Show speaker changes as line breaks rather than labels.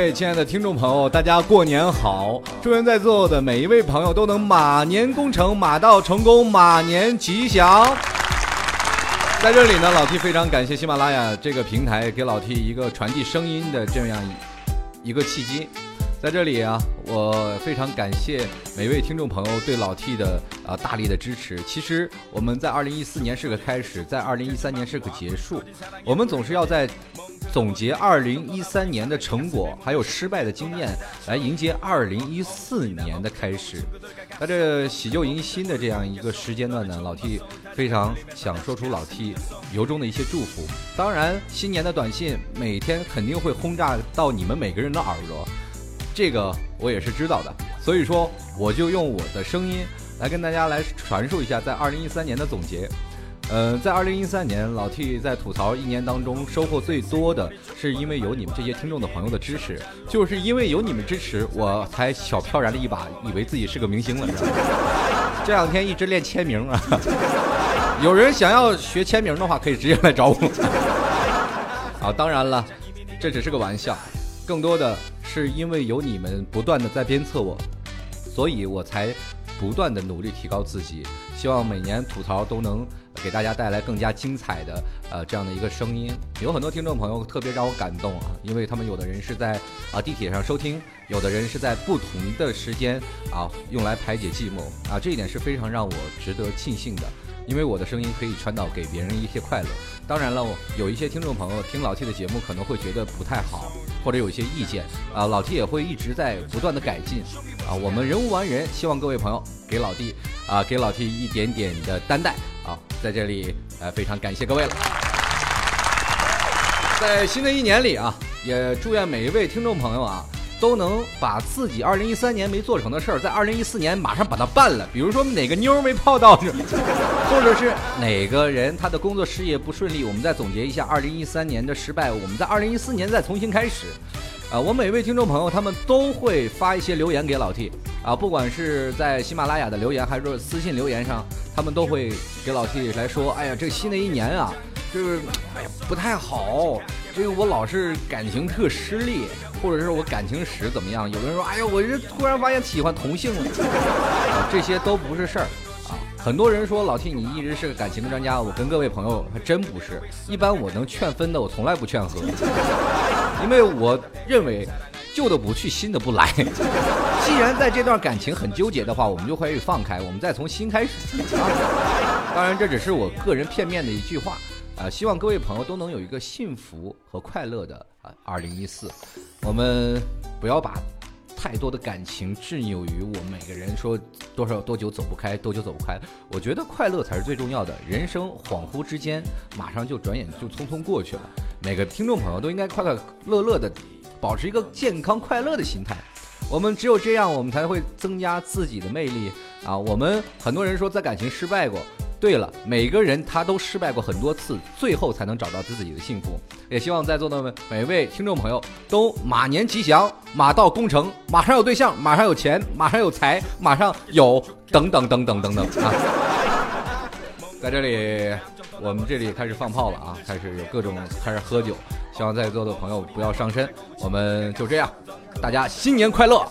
各位亲爱的听众朋友，大家过年好！祝愿在座的每一位朋友都能马年功成，马到成功，马年吉祥。在这里呢，老 T 非常感谢喜马拉雅这个平台给老 T 一个传递声音的这样一个契机。在这里啊，我非常感谢每位听众朋友对老 T 的啊大力的支持。其实我们在二零一四年是个开始，在二零一三年是个结束。我们总是要在总结二零一三年的成果，还有失败的经验，来迎接二零一四年的开始。在这喜旧迎新的这样一个时间段呢，老 T 非常想说出老 T 由衷的一些祝福。当然，新年的短信每天肯定会轰炸到你们每个人的耳朵。这个我也是知道的，所以说我就用我的声音来跟大家来传述一下在二零一三年的总结。呃，在二零一三年，老 T 在吐槽一年当中收获最多的是因为有你们这些听众的朋友的支持，就是因为有你们支持，我才小飘然了一把，以为自己是个明星了。这两天一直练签名啊，有人想要学签名的话，可以直接来找我。啊，当然了，这只是个玩笑，更多的。是因为有你们不断的在鞭策我，所以我才不断的努力提高自己。希望每年吐槽都能给大家带来更加精彩的呃这样的一个声音。有很多听众朋友特别让我感动啊，因为他们有的人是在啊地铁上收听，有的人是在不同的时间啊用来排解寂寞啊，这一点是非常让我值得庆幸的。因为我的声音可以传导给别人一些快乐。当然了，有一些听众朋友听老 T 的节目可能会觉得不太好，或者有一些意见啊，老 T 也会一直在不断的改进啊。我们人无完人，希望各位朋友给老弟啊，给老 T 一点点的担待啊。在这里呃，非常感谢各位了。在新的一年里啊，也祝愿每一位听众朋友啊。都能把自己二零一三年没做成的事儿，在二零一四年马上把它办了。比如说哪个妞没泡到，或者是哪个人他的工作事业不顺利，我们再总结一下二零一三年的失败，我们在二零一四年再重新开始。啊，我每位听众朋友他们都会发一些留言给老 T，啊，不管是在喜马拉雅的留言还是私信留言上，他们都会给老 T 来说，哎呀，这新的一年啊，就是哎呀不太好，这个我老是感情特失利。或者是我感情史怎么样？有的人说：“哎呀，我这突然发现喜欢同性了。”这些都不是事儿啊！很多人说老 T 你一直是个感情的专家，我跟各位朋友还真不是。一般我能劝分的，我从来不劝和，因为我认为旧的不去，新的不来。既然在这段感情很纠结的话，我们就可以放开，我们再从新开始啊。当然，这只是我个人片面的一句话。啊，希望各位朋友都能有一个幸福和快乐的啊，二零一四。我们不要把太多的感情执拗于我们每个人说多少多久走不开，多久走不开。我觉得快乐才是最重要的。人生恍惚之间，马上就转眼就匆匆过去了。每个听众朋友都应该快快乐乐的，保持一个健康快乐的心态。我们只有这样，我们才会增加自己的魅力啊。我们很多人说在感情失败过。对了，每个人他都失败过很多次，最后才能找到自己的幸福。也希望在座的每位听众朋友都马年吉祥，马到功成，马上有对象，马上有钱，马上有财，马上有等等等等等等啊！在这里，我们这里开始放炮了啊，开始有各种开始喝酒，希望在座的朋友不要伤身。我们就这样，大家新年快乐！